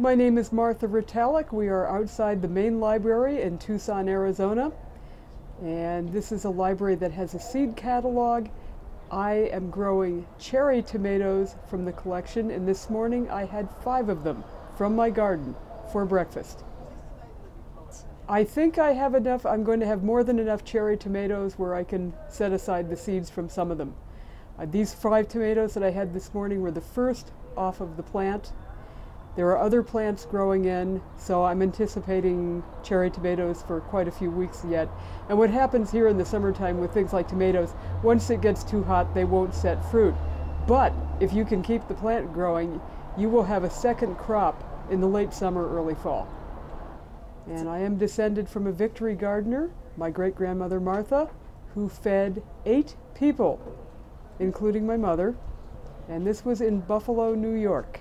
My name is Martha Retallick. We are outside the main library in Tucson, Arizona. And this is a library that has a seed catalog. I am growing cherry tomatoes from the collection, and this morning I had five of them from my garden for breakfast. I think I have enough, I'm going to have more than enough cherry tomatoes where I can set aside the seeds from some of them. Uh, these five tomatoes that I had this morning were the first off of the plant. There are other plants growing in, so I'm anticipating cherry tomatoes for quite a few weeks yet. And what happens here in the summertime with things like tomatoes, once it gets too hot, they won't set fruit. But if you can keep the plant growing, you will have a second crop in the late summer, early fall. And I am descended from a victory gardener, my great grandmother Martha, who fed eight people, including my mother. And this was in Buffalo, New York.